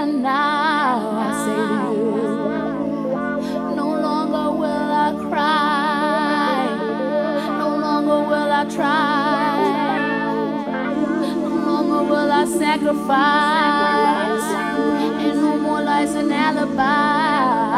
And now I say to you, no longer will I cry, no longer will I try, no longer will I sacrifice, and no more lies and alibis.